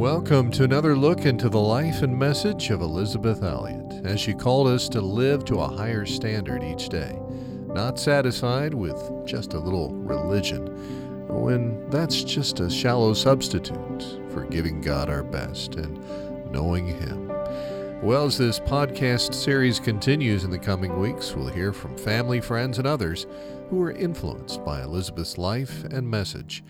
Welcome to another look into the life and message of Elisabeth Elliot as she called us to live to a higher standard each day, not satisfied with just a little religion, when that's just a shallow substitute for giving God our best and knowing Him. Well, as this podcast series continues in the coming weeks, we'll hear from family, friends, and others who were influenced by Elisabeth's life and message.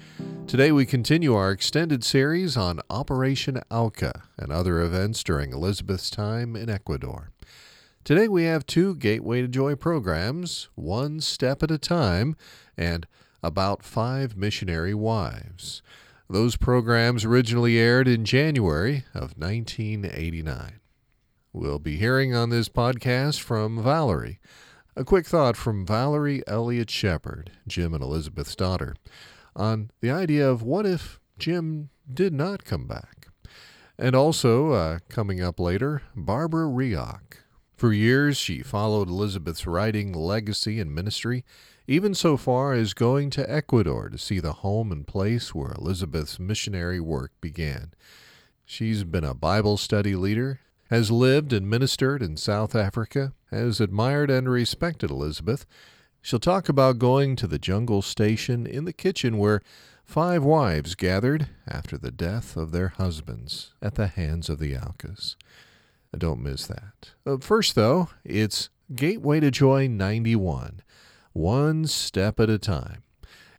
Today, we continue our extended series on Operation Auca and other events during Elisabeth's time in Ecuador. Today, we have two Gateway to Joy programs One Step at a Time and About Five Missionary Wives. Those programs originally aired in January of 1989. We'll be hearing on this podcast from Valerie. A quick thought from Valerie Elliot Shepard, Jim and Elisabeth's daughter, on the idea of what if Jim did not come back. And also, uh, coming up later, Barbara Reaoch. For years, she followed Elisabeth's writing, legacy, and ministry, even so far as going to Ecuador to see the home and place where Elisabeth's missionary work began. She's been a Bible study leader has lived and ministered in South Africa, has admired and respected Elisabeth. She'll talk about going to the jungle station in the kitchen where five wives gathered after the death of their husbands at the hands of the Aucas. Don't miss that. Uh, first, though, it's Gateway to Joy 91, one step at a time.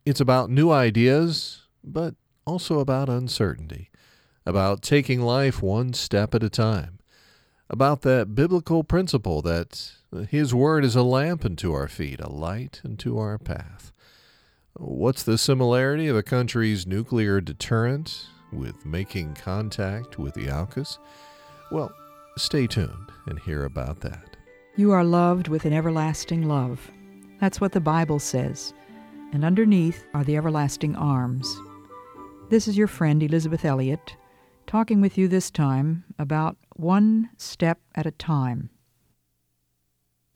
It's about new ideas, but also about uncertainty, about taking life one step at a time about that biblical principle that His Word is a lamp unto our feet, a light unto our path. What's the similarity of a country's nuclear deterrent with making contact with the Aucas? Well, stay tuned and hear about that. You are loved with an everlasting love. That's what the Bible says. And underneath are the everlasting arms. This is your friend Elisabeth Elliot talking with you this time about one step at a time.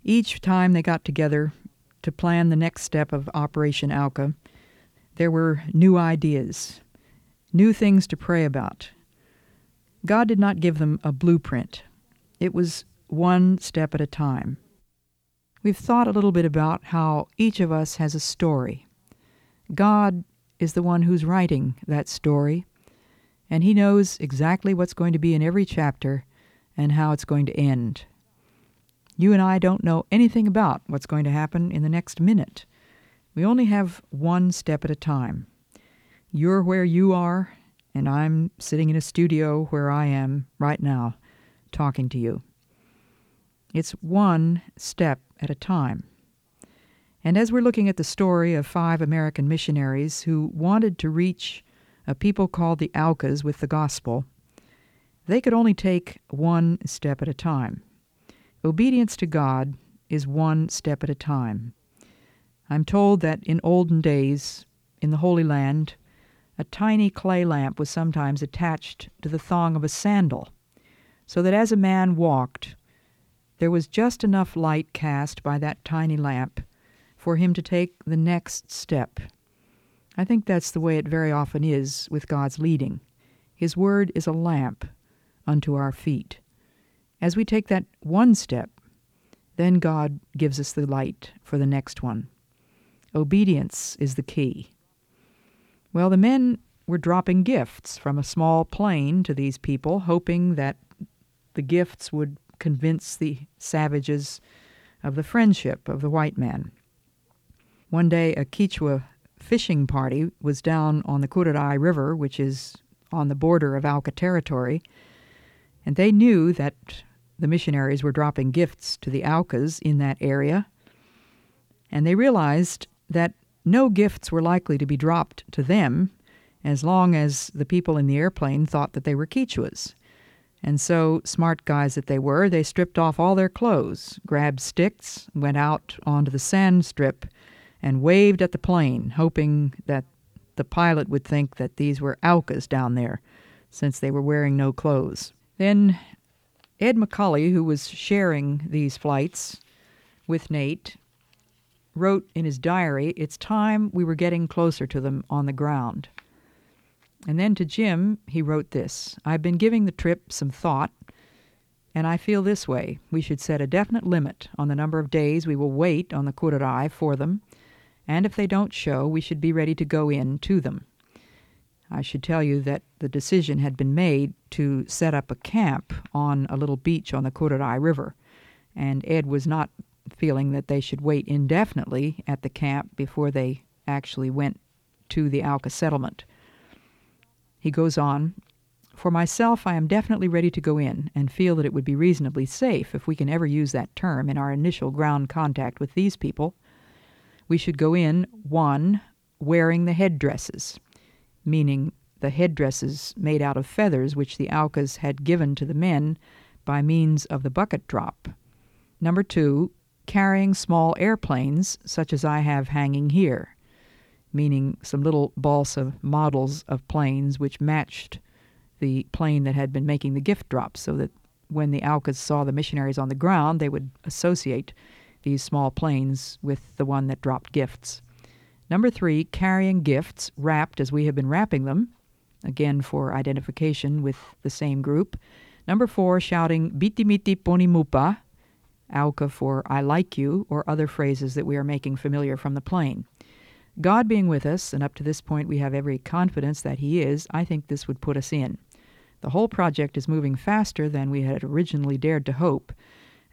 Each time they got together to plan the next step of Operation Auca, there were new ideas, new things to pray about. God did not give them a blueprint. It was one step at a time. We've thought a little bit about how each of us has a story. God is the one who's writing that story, and He knows exactly what's going to be in every chapter and how it's going to end. You and I don't know anything about what's going to happen in the next minute. We only have one step at a time. You're where you are, and I'm sitting in a studio where I am right now, talking to you. It's one step at a time. And as we're looking at the story of five American missionaries who wanted to reach a people called the Aucas with the gospel, they could only take one step at a time. Obedience to God is one step at a time. I'm told that in olden days, in the Holy Land, a tiny clay lamp was sometimes attached to the thong of a sandal, so that as a man walked, there was just enough light cast by that tiny lamp for him to take the next step I think that's the way it very often is with God's leading. His word is a lamp unto our feet. As we take that one step, then God gives us the light for the next one. Obedience is the key. Well, the men were dropping gifts from a small plane to these people, hoping that the gifts would convince the savages of the friendship of the white man. One day, a Quichua fishing party was down on the Curaray River, which is on the border of Auca territory, and they knew that the missionaries were dropping gifts to the Aucas in that area, and they realized that no gifts were likely to be dropped to them as long as the people in the airplane thought that they were Quichuas. And so, smart guys that they were, they stripped off all their clothes, grabbed sticks, went out onto the sand strip, and waved at the plane, hoping that the pilot would think that these were Aucas down there, since they were wearing no clothes. Then Ed McCully, who was sharing these flights with Nate, wrote in his diary, It's time we were getting closer to them on the ground. And then to Jim, he wrote this I've been giving the trip some thought, and I feel this way. We should set a definite limit on the number of days we will wait on the Curaray for them, and if they don't show, we should be ready to go in to them. I should tell you that the decision had been made to set up a camp on a little beach on the Curaray River, and Ed was not feeling that they should wait indefinitely at the camp before they actually went to the Auca settlement. He goes on, For myself, I am definitely ready to go in and feel that it would be reasonably safe, if we can ever use that term, in our initial ground contact with these people. We should go in, one, wearing the headdresses meaning the headdresses made out of feathers which the Aucas had given to the men by means of the bucket drop. Number two, carrying small airplanes such as I have hanging here, meaning some little balsa models of planes which matched the plane that had been making the gift drops so that when the Aucas saw the missionaries on the ground, they would associate these small planes with the one that dropped gifts. Number three, carrying gifts wrapped as we have been wrapping them, again for identification with the same group. Number four, shouting Biti miti poni mupa, Auca for I like you, or other phrases that we are making familiar from the plane. God being with us, and up to this point we have every confidence that He is, I think this would put us in. The whole project is moving faster than we had originally dared to hope,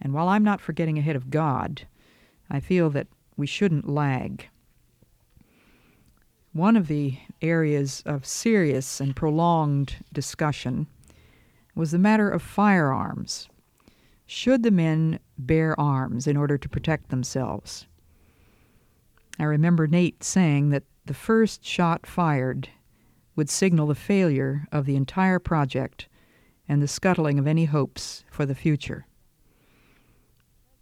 and while I'm not for getting ahead of God, I feel that we shouldn't lag. One of the areas of serious and prolonged discussion was the matter of firearms. Should the men bear arms in order to protect themselves? I remember Nate saying that the first shot fired would signal the failure of the entire project and the scuttling of any hopes for the future.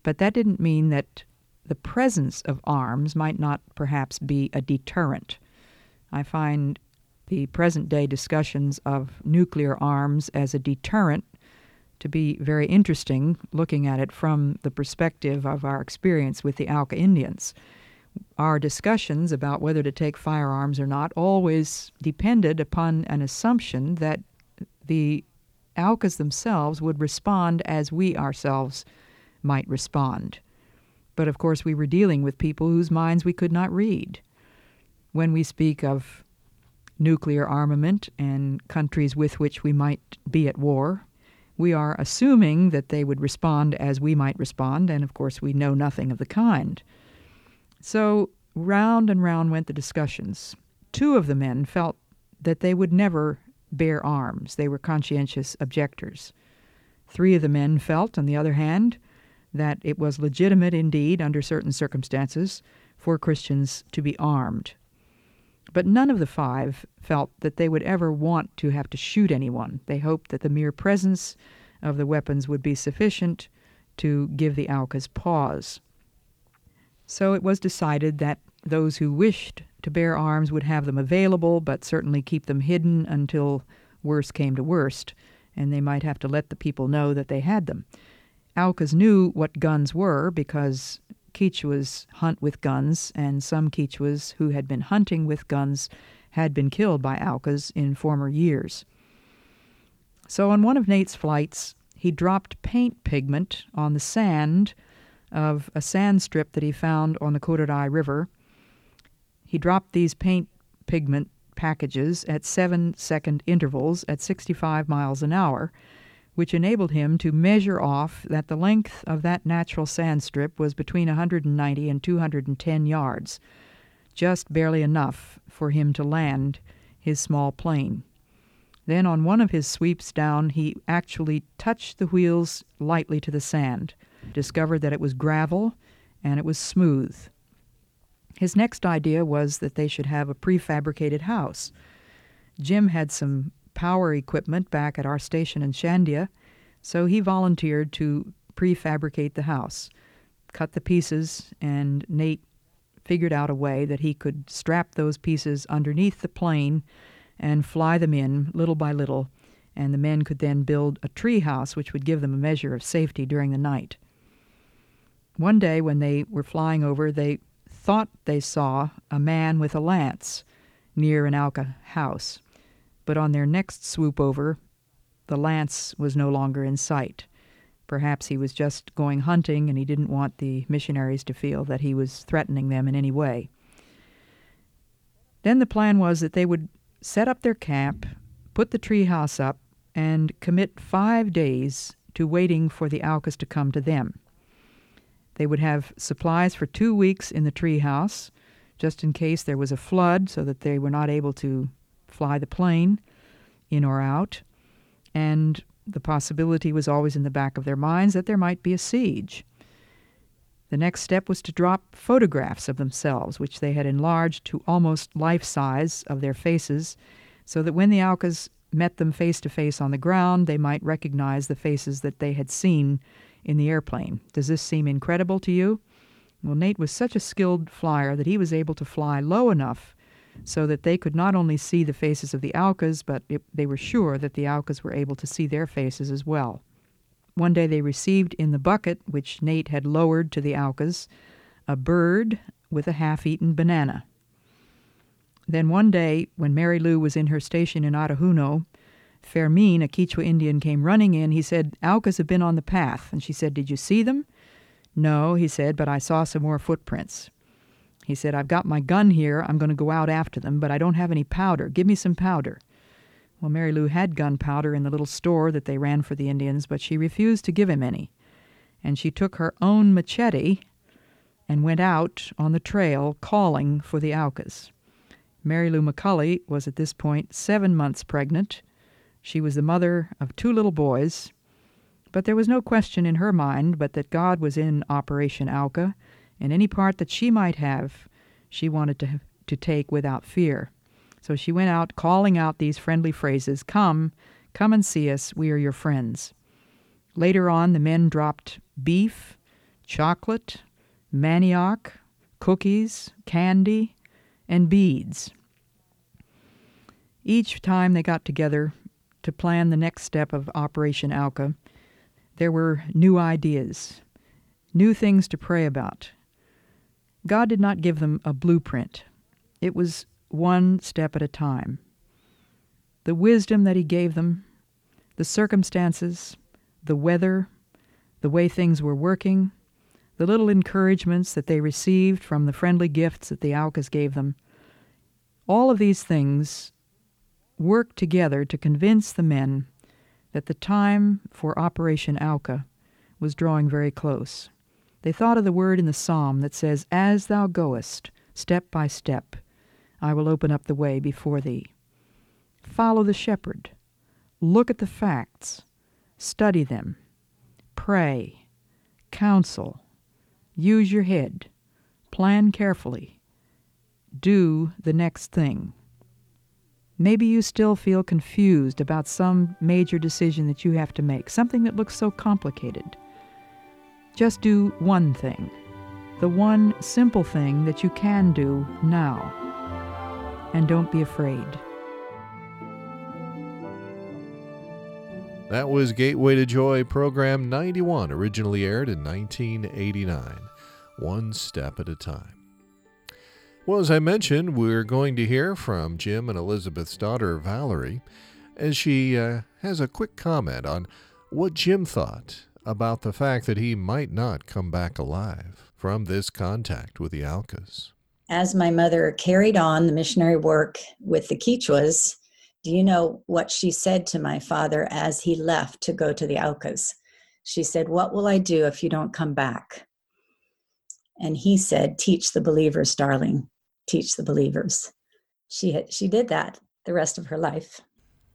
But that didn't mean that the presence of arms might not perhaps be a deterrent. I find the present day discussions of nuclear arms as a deterrent to be very interesting, looking at it from the perspective of our experience with the Auca Indians. Our discussions about whether to take firearms or not always depended upon an assumption that the Aucas themselves would respond as we ourselves might respond. But of course, we were dealing with people whose minds we could not read when we speak of nuclear armament and countries with which we might be at war, we are assuming that they would respond as we might respond, and of course, we know nothing of the kind. So, round and round went the discussions. Two of the men felt that they would never bear arms, they were conscientious objectors. Three of the men felt, on the other hand, that it was legitimate indeed, under certain circumstances, for Christians to be armed. But none of the five felt that they would ever want to have to shoot anyone. They hoped that the mere presence of the weapons would be sufficient to give the Aucas pause. So it was decided that those who wished to bear arms would have them available, but certainly keep them hidden until worse came to worst, and they might have to let the people know that they had them. Aucas knew what guns were because Quichuas hunt with guns, and some Quichuas who had been hunting with guns had been killed by Aucas in former years. So on one of Nate's flights, he dropped paint pigment on the sand of a sand strip that he found on the Curaray River. He dropped these paint pigment packages at seven second intervals at 65 miles an hour which enabled him to measure off that the length of that natural sand strip was between 190 and 210 yards, just barely enough for him to land his small plane. Then, on one of his sweeps down, he actually touched the wheels lightly to the sand, discovered that it was gravel and it was smooth. His next idea was that they should have a prefabricated house. Jim had some power equipment back at our station in Shandia, so he volunteered to prefabricate the house, cut the pieces, and Nate figured out a way that he could strap those pieces underneath the plane and fly them in little by little, and the men could then build a tree house which would give them a measure of safety during the night. One day when they were flying over, they thought they saw a man with a lance near an Auca house but on their next swoop over, the lance was no longer in sight. Perhaps he was just going hunting and he didn't want the missionaries to feel that he was threatening them in any way. Then the plan was that they would set up their camp, put the tree house up, and commit five days to waiting for the Aucas to come to them. They would have supplies for two weeks in the tree house, just in case there was a flood, so that they were not able to fly the plane in or out. And the possibility was always in the back of their minds that there might be a siege. The next step was to drop photographs of themselves, which they had enlarged to almost life size of their faces, so that when the Aucas met them face to face on the ground, they might recognize the faces that they had seen in the airplane. Does this seem incredible to you? Well, Nate was such a skilled flyer that he was able to fly low enough so that they could not only see the faces of the Aucas, but it, they were sure that the Aucas were able to see their faces as well. One day they received in the bucket, which Nate had lowered to the Aucas, a bird with a half eaten banana. Then one day, when Mary Lou was in her station in Arajuno, Fermin, a Quichua Indian, came running in. He said, Aucas have been on the path. And she said, Did you see them? No, he said, but I saw some more footprints. He said, I've got my gun here. I'm going to go out after them, but I don't have any powder. Give me some powder. Well, Mary Lou had gunpowder in the little store that they ran for the Indians, but she refused to give him any. And she took her own machete and went out on the trail calling for the Aucas. Mary Lou McCully was at this point seven months pregnant. She was the mother of two little boys. But there was no question in her mind but that God was in Operation Auca, and any part that she might have, she wanted to, to take without fear. So she went out calling out these friendly phrases Come, come and see us, we are your friends. Later on, the men dropped beef, chocolate, manioc, cookies, candy, and beads. Each time they got together to plan the next step of Operation Auca, there were new ideas, new things to pray about. God did not give them a blueprint. It was one step at a time. The wisdom that He gave them, the circumstances, the weather, the way things were working, the little encouragements that they received from the friendly gifts that the Aucas gave them, all of these things worked together to convince the men that the time for Operation Auca was drawing very close. They thought of the word in the psalm that says, As thou goest, step by step, I will open up the way before thee. Follow the shepherd. Look at the facts. Study them. Pray. Counsel. Use your head. Plan carefully. Do the next thing. Maybe you still feel confused about some major decision that you have to make, something that looks so complicated. Just do one thing, the one simple thing that you can do now and don't be afraid. That was Gateway to Joy, program 91, originally aired in 1989. One step at a time. Well, as I mentioned, we're going to hear from Jim and Elisabeth's daughter, Valerie, as she uh, has a quick comment on what Jim thought about the fact that he might not come back alive from this contact with the Aucas. as my mother carried on the missionary work with the Quichuas, do you know what she said to my father as he left to go to the Aucas? She said, What will I do if you don't come back? And he said, Teach the believers, darling. Teach the believers. She, had, she did that the rest of her life.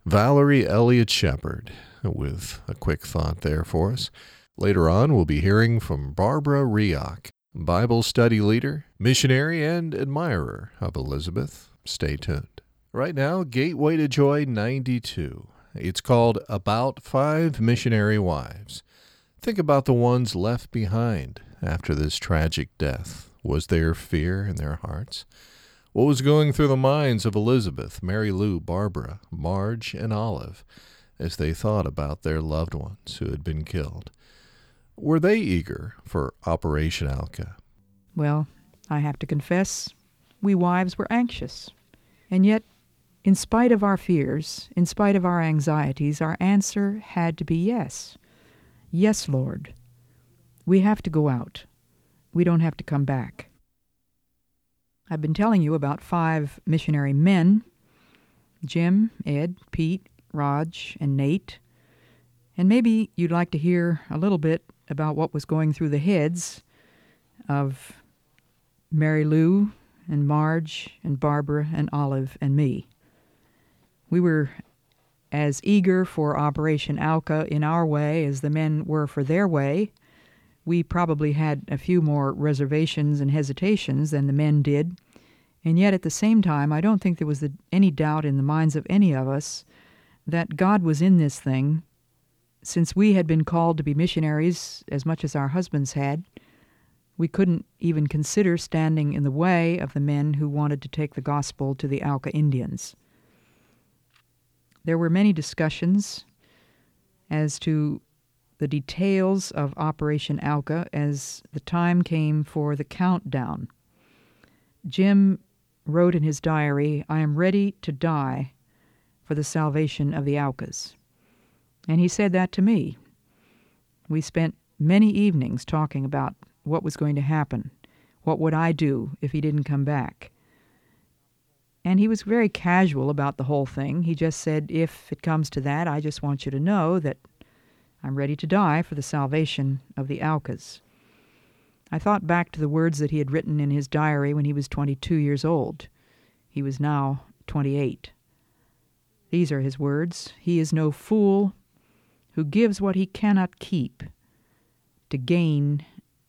Valerie Elliot Shepard with a quick thought there for us. Later on, we'll be hearing from Barbara Reaoch Bible study leader, missionary, and admirer of Elisabeth. Stay tuned. Right now, Gateway to Joy 92. It's called About Five Missionary Wives. Think about the ones left behind after this tragic death. Was there fear in their hearts? What was going through the minds of Elisabeth, Mary Lou, Barbara, Marge, and Olive as they thought about their loved ones who had been killed? Were they eager for Operation Auca? Well, I have to confess, we wives were anxious. And yet, In spite of our fears, in spite of our anxieties, our answer had to be yes. Yes, Lord. We have to go out. We don't have to come back. I've been telling you about five missionary men Jim, Ed, Pete, Roj, and Nate. And maybe you'd like to hear a little bit about what was going through the heads of Mary Lou and Marge and Barbara and Olive and me. We were as eager for Operation Auca in our way as the men were for their way. We probably had a few more reservations and hesitations than the men did, and yet at the same time, I don't think there was any doubt in the minds of any of us that God was in this thing. Since we had been called to be missionaries as much as our husbands had, we couldn't even consider standing in the way of the men who wanted to take the gospel to the Auca Indians. There were many discussions as to the details of Operation Auca as the time came for the countdown. Jim wrote in his diary, I am ready to die for the salvation of the Aucas. And he said that to me. We spent many evenings talking about what was going to happen. What would I do if he didn't come back? And he was very casual about the whole thing. He just said, If it comes to that, I just want you to know that I'm ready to die for the salvation of the Aucas. I thought back to the words that he had written in his diary when he was 22 years old. He was now 28. These are his words He is no fool who gives what he cannot keep to gain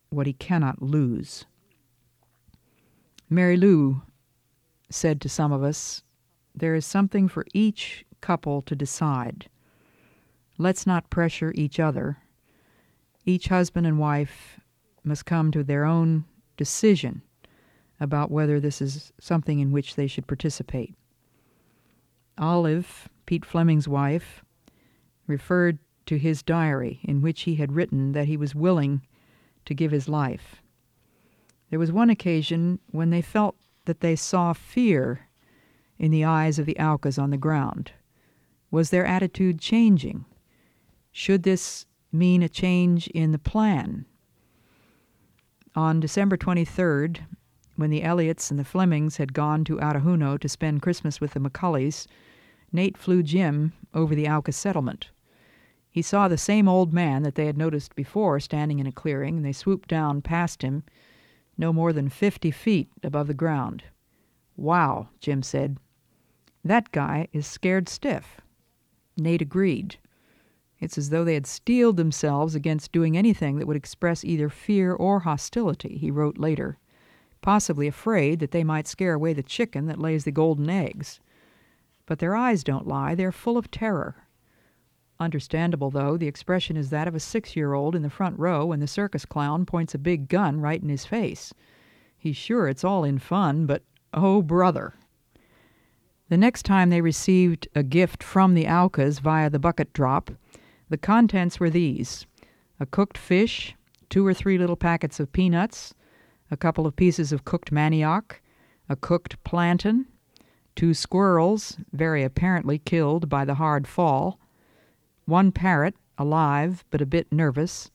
what he cannot lose. Mary Lou said to some of us, There is something for each couple to decide. Let's not pressure each other. Each husband and wife must come to their own decision about whether this is something in which they should participate. Olive, Pete Fleming's wife, referred to his diary in which he had written that he was willing to give his life. There was one occasion when they felt that they saw fear in the eyes of the Aucas on the ground. Was their attitude changing? Should this mean a change in the plan? On December 23rd, when the Elliots and the Flemings had gone to Arajuno to spend Christmas with the McCullys, Nate flew Jim over the Auca settlement. He saw the same old man that they had noticed before standing in a clearing, and they swooped down past him no more than fifty feet above the ground. Wow, Jim said. That guy is scared stiff. Nate agreed. It's as though they had steeled themselves against doing anything that would express either fear or hostility, he wrote later, possibly afraid that they might scare away the chicken that lays the golden eggs. But their eyes don't lie, they're full of terror. Understandable, though, the expression is that of a six year old in the front row when the circus clown points a big gun right in his face. He's sure it's all in fun, but oh, brother. The next time they received a gift from the Aucas via the bucket drop, the contents were these a cooked fish, two or three little packets of peanuts, a couple of pieces of cooked manioc, a cooked plantain, two squirrels, very apparently killed by the hard fall one parrot, alive but a bit nervous,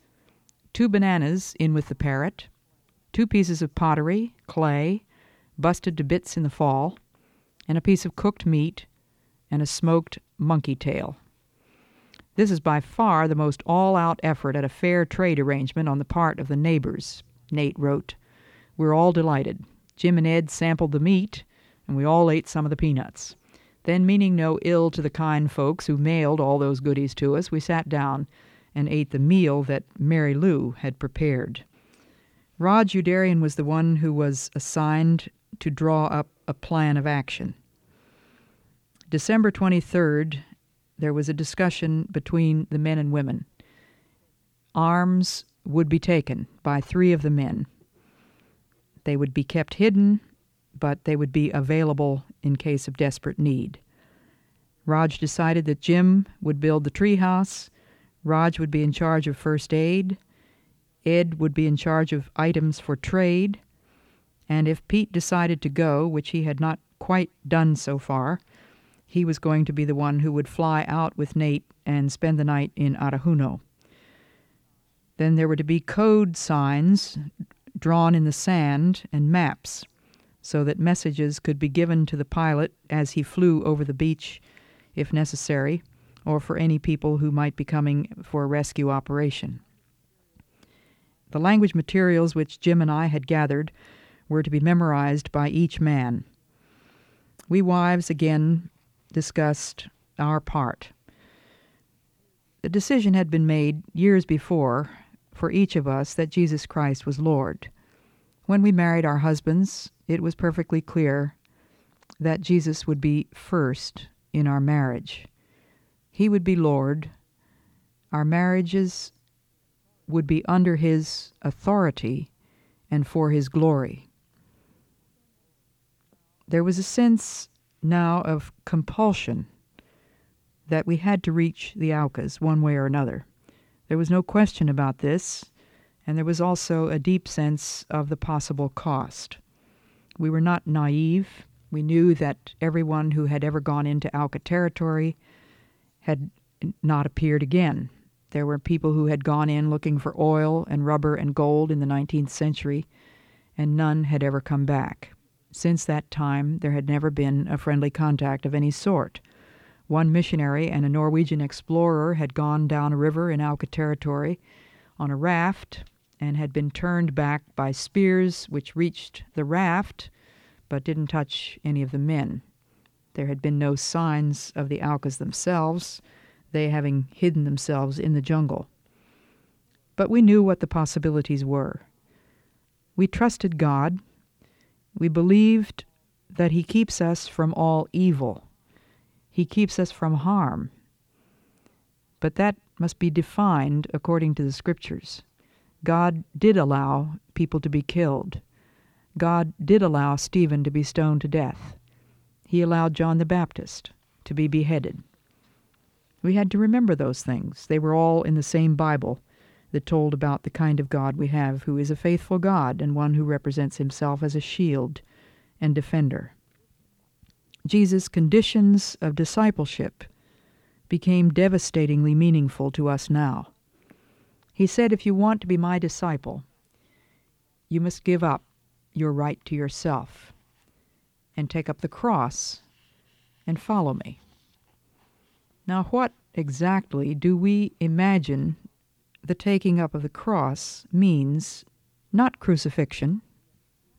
two bananas in with the parrot, two pieces of pottery, clay, busted to bits in the fall, and a piece of cooked meat, and a smoked monkey tail. This is by far the most all out effort at a fair trade arrangement on the part of the neighbors, Nate wrote. We're all delighted. Jim and Ed sampled the meat, and we all ate some of the peanuts. Then, meaning no ill to the kind folks who mailed all those goodies to us, we sat down and ate the meal that Mary Lou had prepared. Roj Youderian was the one who was assigned to draw up a plan of action. December 23rd, there was a discussion between the men and women. Arms would be taken by three of the men. They would be kept hidden but they would be available in case of desperate need. Roj decided that Jim would build the treehouse, Roj would be in charge of first aid, Ed would be in charge of items for trade, and if Pete decided to go, which he had not quite done so far, he was going to be the one who would fly out with Nate and spend the night in Arajuno. Then there were to be code signs drawn in the sand and maps so that messages could be given to the pilot as he flew over the beach if necessary, or for any people who might be coming for a rescue operation. The language materials which Jim and I had gathered were to be memorized by each man. We wives again discussed our part. The decision had been made years before for each of us that Jesus Christ was Lord. When we married our husbands, it was perfectly clear that Jesus would be first in our marriage. He would be Lord. Our marriages would be under His authority and for His glory. There was a sense now of compulsion that we had to reach the Aucas one way or another. There was no question about this, and there was also a deep sense of the possible cost. We were not naive. We knew that everyone who had ever gone into Auca territory had not appeared again. There were people who had gone in looking for oil and rubber and gold in the 19th century, and none had ever come back. Since that time, there had never been a friendly contact of any sort. One missionary and a Norwegian explorer had gone down a river in Auca territory on a raft and had been turned back by spears which reached the raft but didn't touch any of the men. There had been no signs of the Aucas themselves, they having hidden themselves in the jungle. But we knew what the possibilities were. We trusted God. We believed that He keeps us from all evil he keeps us from harm. But that must be defined according to the scriptures. God did allow people to be killed. God did allow Stephen to be stoned to death. He allowed John the Baptist to be beheaded. We had to remember those things. They were all in the same Bible that told about the kind of God we have, who is a faithful God and one who represents himself as a shield and defender. Jesus' conditions of discipleship became devastatingly meaningful to us now. He said, If you want to be my disciple, you must give up your right to yourself and take up the cross and follow me. Now, what exactly do we imagine the taking up of the cross means? Not crucifixion,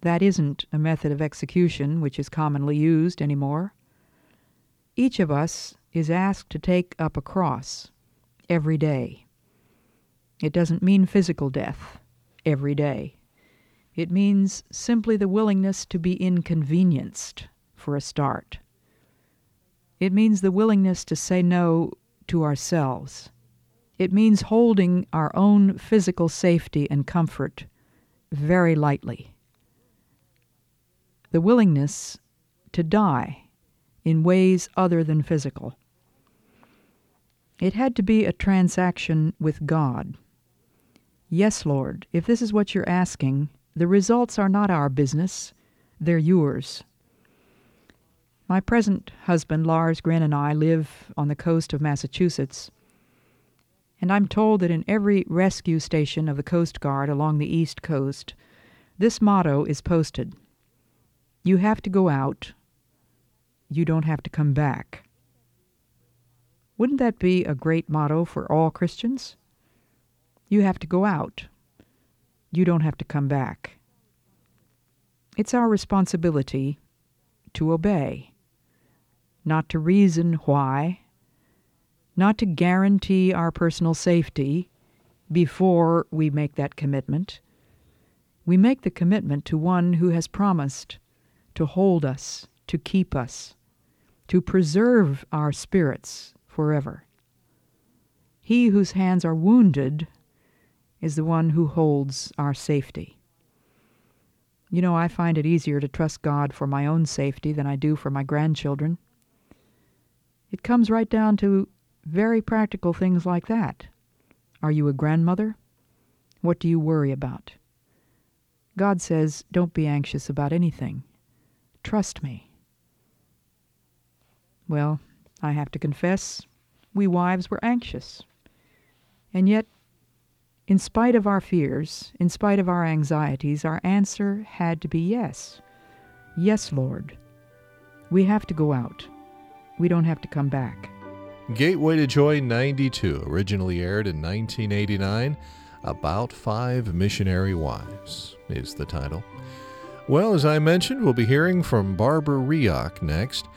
that isn't a method of execution which is commonly used anymore. Each of us is asked to take up a cross every day. It doesn't mean physical death every day. It means simply the willingness to be inconvenienced for a start. It means the willingness to say no to ourselves. It means holding our own physical safety and comfort very lightly the willingness to die in ways other than physical. It had to be a transaction with God. Yes, Lord, if this is what you're asking, the results are not our business, they're yours. My present husband, Lars Gren, and I live on the coast of Massachusetts, and I'm told that in every rescue station of the Coast Guard along the East Coast, this motto is posted you have to go out. You don't have to come back. Wouldn't that be a great motto for all Christians? You have to go out. You don't have to come back. It's our responsibility to obey, not to reason why, not to guarantee our personal safety before we make that commitment. We make the commitment to one who has promised to hold us, to keep us, to preserve our spirits forever. He whose hands are wounded is the one who holds our safety. You know, I find it easier to trust God for my own safety than I do for my grandchildren. It comes right down to very practical things like that. Are you a grandmother? What do you worry about? God says, don't be anxious about anything. Trust me. Well, I have to confess, we wives were anxious. And yet, in spite of our fears, in spite of our anxieties, our answer had to be yes. Yes, Lord. We have to go out. We don't have to come back. Gateway to Joy 92 originally aired in 1989. About Five Missionary Wives is the title. Well, as I mentioned, we'll be hearing from Barbara Reaoch next,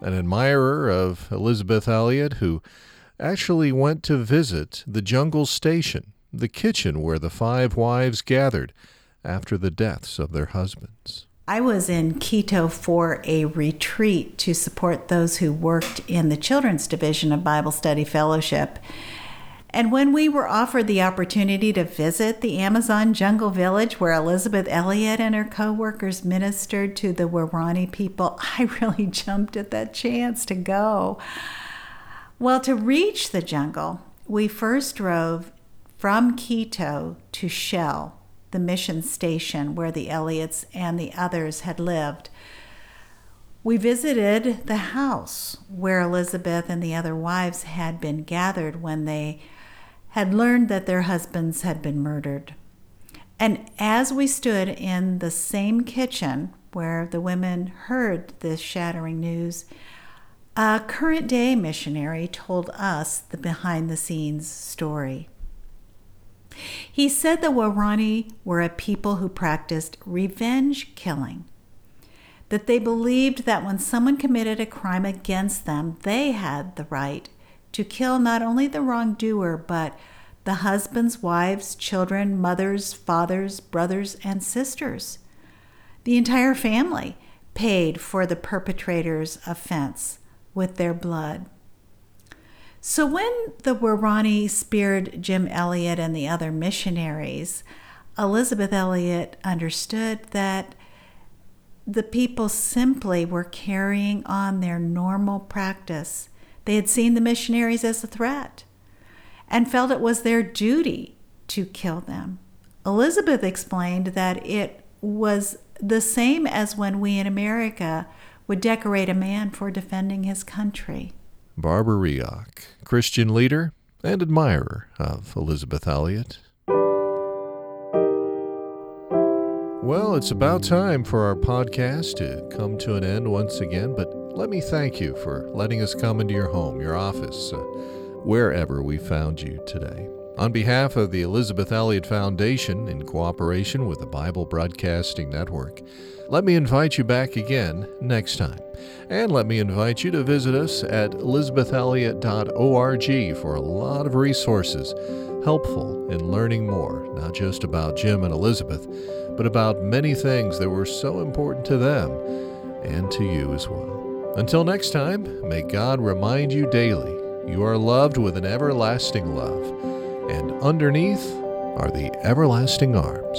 an admirer of Elisabeth Elliot who actually went to visit the jungle station, the kitchen where the five wives gathered after the deaths of their husbands. I was in Quito for a retreat to support those who worked in the children's division of Bible Study Fellowship. And when we were offered the opportunity to visit the Amazon jungle village where Elisabeth Elliot and her co workers ministered to the Waorani people, I really jumped at that chance to go. Well, to reach the jungle, we first drove from Quito to Shell, the mission station where the Elliots and the others had lived. We visited the house where Elisabeth and the other wives had been gathered when they had learned that their husbands had been murdered. And as we stood in the same kitchen where the women heard this shattering news, a current day missionary told us the behind the scenes story. He said the Waorani were a people who practiced revenge killing, that they believed that when someone committed a crime against them, they had the right to kill not only the wrongdoer, but the husbands, wives, children, mothers, fathers, brothers, and sisters. The entire family paid for the perpetrator's offense with their blood. So when the Waorani speared Jim Elliot and the other missionaries, Elisabeth Elliot understood that the people simply were carrying on their normal practice. They had seen the missionaries as a threat and felt it was their duty to kill them. Elisabeth explained that it was the same as when we in America would decorate a man for defending his country. Barbara Reaoch, Christian leader and admirer of Elisabeth Elliot. Well, it's about time for our podcast to come to an end once again, but let me thank you for letting us come into your home, your office, uh, wherever we found you today. On behalf of the Elisabeth Elliot Foundation, in cooperation with the Bible Broadcasting Network, let me invite you back again next time. And let me invite you to visit us at elisabethelliot.org for a lot of resources helpful in learning more, not just about Jim and Elisabeth, but about many things that were so important to them and to you as well. Until next time, may God remind you daily you are loved with an everlasting love, and underneath are the everlasting arms